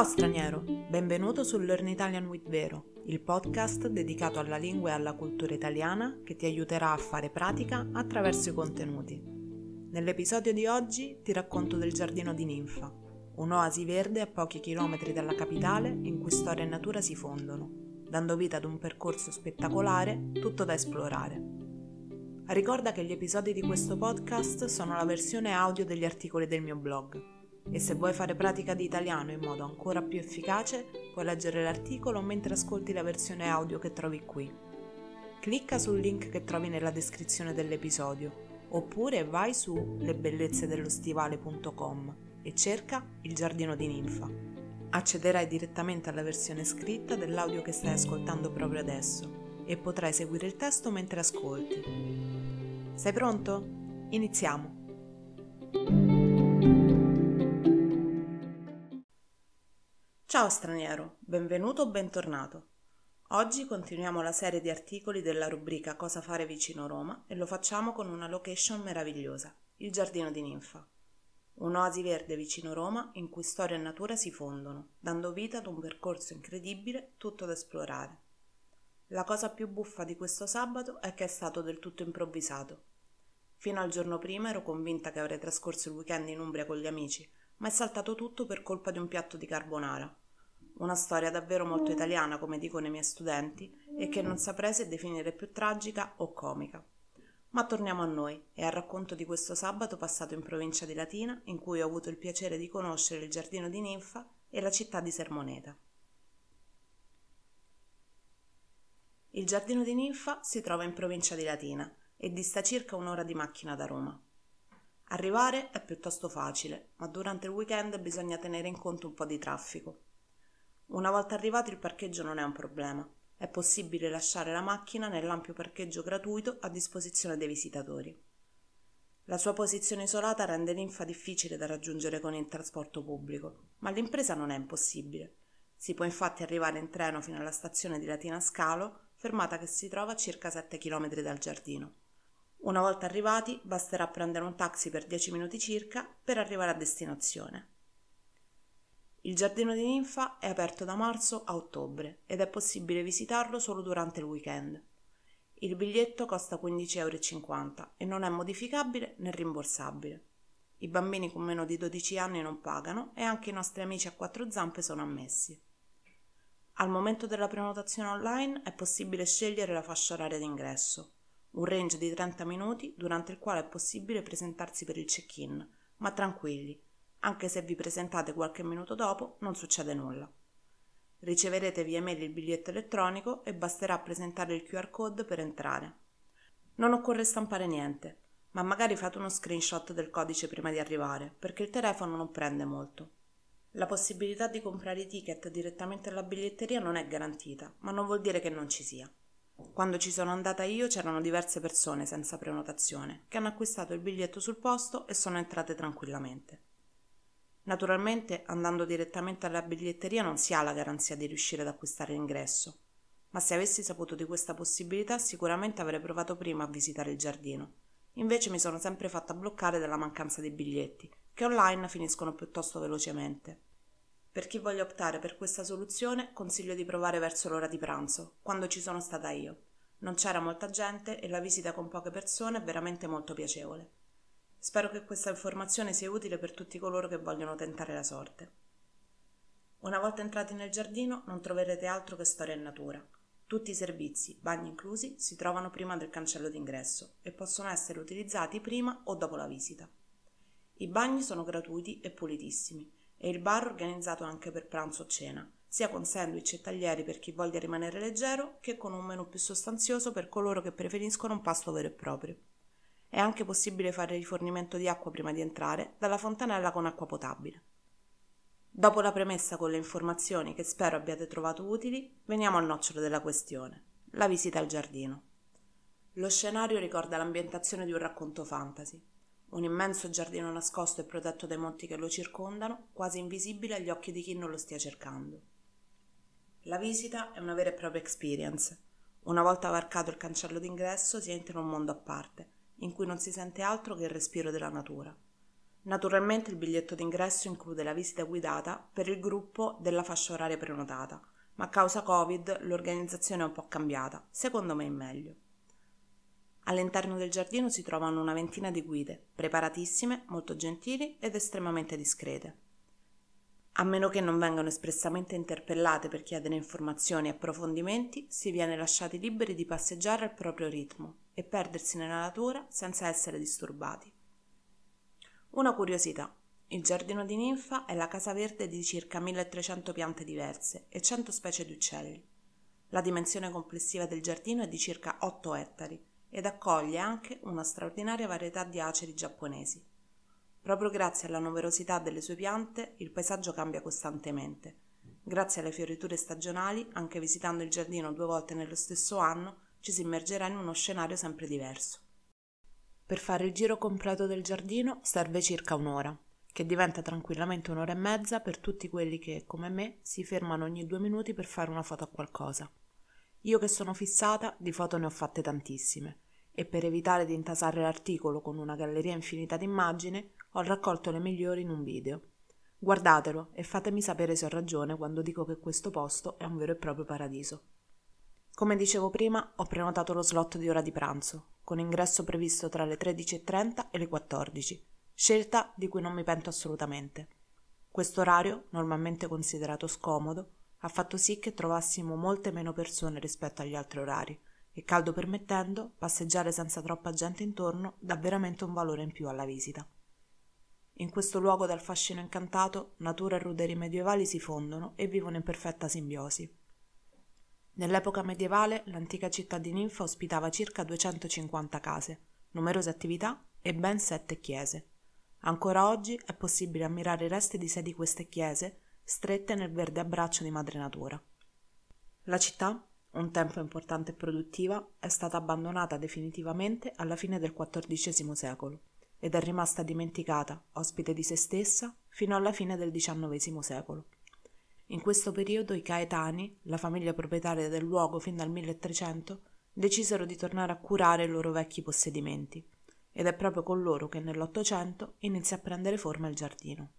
Ciao straniero, benvenuto su Learn Italian with Vero, il podcast dedicato alla lingua e alla cultura italiana che ti aiuterà a fare pratica attraverso i contenuti. Nell'episodio di oggi ti racconto del giardino di Ninfa, un'oasi verde a pochi chilometri dalla capitale in cui storia e natura si fondono, dando vita ad un percorso spettacolare tutto da esplorare. Ricorda che gli episodi di questo podcast sono la versione audio degli articoli del mio blog e se vuoi fare pratica di italiano in modo ancora più efficace, puoi leggere l'articolo mentre ascolti la versione audio che trovi qui. Clicca sul link che trovi nella descrizione dell'episodio oppure vai su lebellezzedello.stivale.com e cerca il giardino di ninfa. Accederai direttamente alla versione scritta dell'audio che stai ascoltando proprio adesso e potrai seguire il testo mentre ascolti. Sei pronto? Iniziamo! Ciao straniero, benvenuto o bentornato. Oggi continuiamo la serie di articoli della rubrica Cosa fare vicino Roma e lo facciamo con una location meravigliosa, il Giardino di Ninfa. Un'oasi verde vicino Roma in cui storia e natura si fondono, dando vita ad un percorso incredibile tutto da esplorare. La cosa più buffa di questo sabato è che è stato del tutto improvvisato. Fino al giorno prima ero convinta che avrei trascorso il weekend in Umbria con gli amici, ma è saltato tutto per colpa di un piatto di carbonara. Una storia davvero molto italiana, come dicono i miei studenti, e che non saprei se definire più tragica o comica. Ma torniamo a noi e al racconto di questo sabato passato in provincia di Latina, in cui ho avuto il piacere di conoscere il giardino di Ninfa e la città di Sermoneta. Il giardino di Ninfa si trova in provincia di Latina e dista circa un'ora di macchina da Roma. Arrivare è piuttosto facile, ma durante il weekend bisogna tenere in conto un po' di traffico. Una volta arrivati il parcheggio non è un problema. È possibile lasciare la macchina nell'ampio parcheggio gratuito a disposizione dei visitatori. La sua posizione isolata rende l'infa difficile da raggiungere con il trasporto pubblico, ma l'impresa non è impossibile. Si può infatti arrivare in treno fino alla stazione di Latina Scalo, fermata che si trova a circa 7 km dal giardino. Una volta arrivati basterà prendere un taxi per 10 minuti circa per arrivare a destinazione. Il giardino di ninfa è aperto da marzo a ottobre ed è possibile visitarlo solo durante il weekend. Il biglietto costa 15,50 euro e non è modificabile né rimborsabile. I bambini con meno di 12 anni non pagano e anche i nostri amici a quattro zampe sono ammessi. Al momento della prenotazione online è possibile scegliere la fascia oraria d'ingresso un range di 30 minuti durante il quale è possibile presentarsi per il check-in, ma tranquilli, anche se vi presentate qualche minuto dopo non succede nulla. Riceverete via mail il biglietto elettronico e basterà presentare il QR code per entrare. Non occorre stampare niente, ma magari fate uno screenshot del codice prima di arrivare, perché il telefono non prende molto. La possibilità di comprare i ticket direttamente alla biglietteria non è garantita, ma non vuol dire che non ci sia. Quando ci sono andata io c'erano diverse persone senza prenotazione che hanno acquistato il biglietto sul posto e sono entrate tranquillamente. Naturalmente, andando direttamente alla biglietteria non si ha la garanzia di riuscire ad acquistare l'ingresso, ma se avessi saputo di questa possibilità sicuramente avrei provato prima a visitare il giardino. Invece mi sono sempre fatta bloccare dalla mancanza di biglietti, che online finiscono piuttosto velocemente. Per chi voglia optare per questa soluzione, consiglio di provare verso l'ora di pranzo, quando ci sono stata io. Non c'era molta gente e la visita con poche persone è veramente molto piacevole. Spero che questa informazione sia utile per tutti coloro che vogliono tentare la sorte. Una volta entrati nel giardino non troverete altro che storia e natura. Tutti i servizi, bagni inclusi, si trovano prima del cancello d'ingresso e possono essere utilizzati prima o dopo la visita. I bagni sono gratuiti e pulitissimi e il bar organizzato anche per pranzo o cena, sia con sandwich e taglieri per chi voglia rimanere leggero che con un menù più sostanzioso per coloro che preferiscono un pasto vero e proprio. È anche possibile fare rifornimento di acqua prima di entrare dalla fontanella con acqua potabile. Dopo la premessa con le informazioni che spero abbiate trovato utili, veniamo al nocciolo della questione, la visita al giardino. Lo scenario ricorda l'ambientazione di un racconto fantasy, un immenso giardino nascosto e protetto dai monti che lo circondano, quasi invisibile agli occhi di chi non lo stia cercando. La visita è una vera e propria experience. Una volta varcato il cancello d'ingresso si entra in un mondo a parte, in cui non si sente altro che il respiro della natura. Naturalmente il biglietto d'ingresso include la visita guidata per il gruppo della fascia oraria prenotata, ma a causa Covid l'organizzazione è un po' cambiata, secondo me in meglio. All'interno del giardino si trovano una ventina di guide, preparatissime, molto gentili ed estremamente discrete. A meno che non vengano espressamente interpellate per chiedere informazioni e approfondimenti, si viene lasciati liberi di passeggiare al proprio ritmo e perdersi nella natura senza essere disturbati. Una curiosità. Il giardino di ninfa è la casa verde di circa 1300 piante diverse e 100 specie di uccelli. La dimensione complessiva del giardino è di circa 8 ettari ed accoglie anche una straordinaria varietà di aceri giapponesi. Proprio grazie alla numerosità delle sue piante il paesaggio cambia costantemente. Grazie alle fioriture stagionali, anche visitando il giardino due volte nello stesso anno, ci si immergerà in uno scenario sempre diverso. Per fare il giro completo del giardino serve circa un'ora, che diventa tranquillamente un'ora e mezza per tutti quelli che, come me, si fermano ogni due minuti per fare una foto a qualcosa. Io che sono fissata, di foto ne ho fatte tantissime, e per evitare di intasare l'articolo con una galleria infinita di immagini, ho raccolto le migliori in un video. Guardatelo e fatemi sapere se ho ragione quando dico che questo posto è un vero e proprio paradiso. Come dicevo prima, ho prenotato lo slot di ora di pranzo, con ingresso previsto tra le 13.30 e le 14, scelta di cui non mi pento assolutamente. Questo orario, normalmente considerato scomodo, ha fatto sì che trovassimo molte meno persone rispetto agli altri orari e caldo permettendo, passeggiare senza troppa gente intorno dà veramente un valore in più alla visita. In questo luogo dal fascino incantato, natura e ruderi medievali si fondono e vivono in perfetta simbiosi. Nell'epoca medievale l'antica città di Ninfa ospitava circa 250 case, numerose attività e ben sette chiese. Ancora oggi è possibile ammirare i resti di sei di queste chiese strette nel verde abbraccio di madre natura. La città, un tempo importante e produttiva, è stata abbandonata definitivamente alla fine del XIV secolo ed è rimasta dimenticata, ospite di se stessa, fino alla fine del XIX secolo. In questo periodo i Caetani, la famiglia proprietaria del luogo fin dal 1300, decisero di tornare a curare i loro vecchi possedimenti ed è proprio con loro che nell'Ottocento inizia a prendere forma il giardino.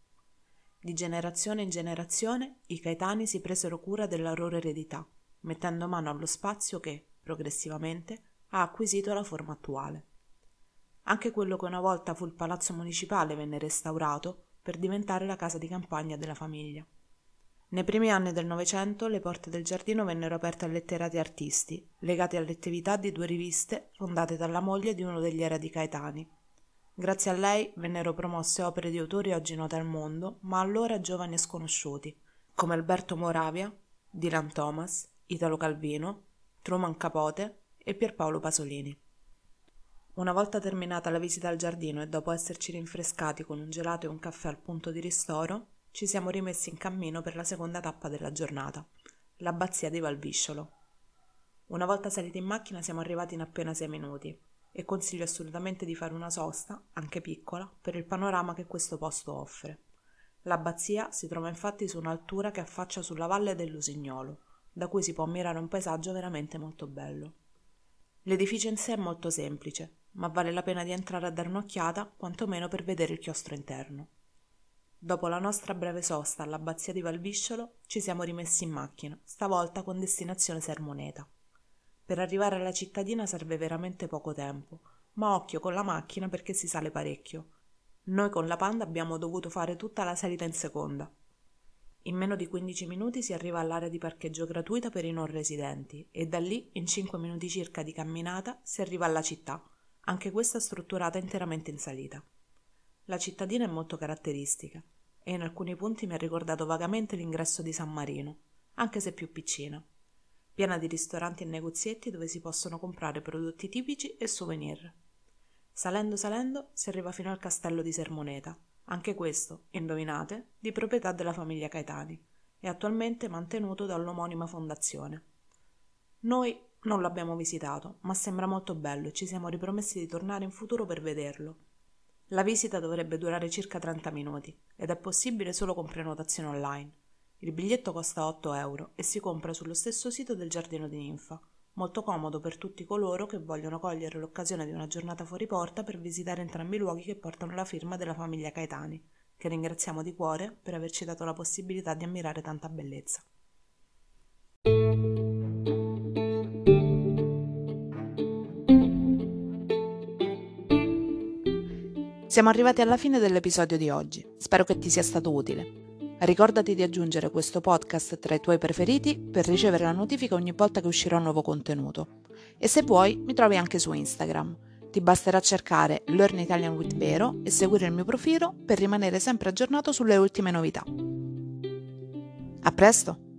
Di generazione in generazione i Caetani si presero cura della loro eredità, mettendo mano allo spazio che, progressivamente, ha acquisito la forma attuale. Anche quello che una volta fu il palazzo municipale venne restaurato per diventare la casa di campagna della famiglia. Nei primi anni del Novecento le porte del giardino vennero aperte a letterati artisti, legati alle attività di due riviste fondate dalla moglie di uno degli eredi caetani. Grazie a lei vennero promosse opere di autori oggi note al mondo, ma allora giovani e sconosciuti, come Alberto Moravia, Dylan Thomas, Italo Calvino, Truman Capote e Pierpaolo Pasolini. Una volta terminata la visita al giardino e dopo esserci rinfrescati con un gelato e un caffè al punto di ristoro, ci siamo rimessi in cammino per la seconda tappa della giornata, l'abbazia di Valvisciolo. Una volta saliti in macchina siamo arrivati in appena sei minuti e consiglio assolutamente di fare una sosta, anche piccola, per il panorama che questo posto offre. L'abbazia si trova infatti su un'altura che affaccia sulla valle dell'Usignolo, da cui si può ammirare un paesaggio veramente molto bello. L'edificio in sé è molto semplice, ma vale la pena di entrare a dare un'occhiata, quantomeno per vedere il chiostro interno. Dopo la nostra breve sosta all'abbazia di Valvisciolo, ci siamo rimessi in macchina, stavolta con destinazione Sermoneta. Per arrivare alla cittadina serve veramente poco tempo, ma occhio con la macchina perché si sale parecchio. Noi con la Panda abbiamo dovuto fare tutta la salita in seconda. In meno di 15 minuti si arriva all'area di parcheggio gratuita per i non residenti e da lì, in 5 minuti circa di camminata, si arriva alla città, anche questa strutturata interamente in salita. La cittadina è molto caratteristica e in alcuni punti mi ha ricordato vagamente l'ingresso di San Marino, anche se più piccina, piena di ristoranti e negozietti dove si possono comprare prodotti tipici e souvenir. Salendo salendo si arriva fino al castello di Sermoneta, anche questo, indovinate, di proprietà della famiglia Caetani e attualmente mantenuto dall'omonima fondazione. Noi non l'abbiamo visitato, ma sembra molto bello e ci siamo ripromessi di tornare in futuro per vederlo. La visita dovrebbe durare circa 30 minuti ed è possibile solo con prenotazione online. Il biglietto costa 8 euro e si compra sullo stesso sito del Giardino di Ninfa, molto comodo per tutti coloro che vogliono cogliere l'occasione di una giornata fuori porta per visitare entrambi i luoghi che portano la firma della famiglia Caetani, che ringraziamo di cuore per averci dato la possibilità di ammirare tanta bellezza. Siamo arrivati alla fine dell'episodio di oggi, spero che ti sia stato utile. Ricordati di aggiungere questo podcast tra i tuoi preferiti per ricevere la notifica ogni volta che uscirà un nuovo contenuto. E se vuoi, mi trovi anche su Instagram. Ti basterà cercare Learn Italian with Vero e seguire il mio profilo per rimanere sempre aggiornato sulle ultime novità. A presto!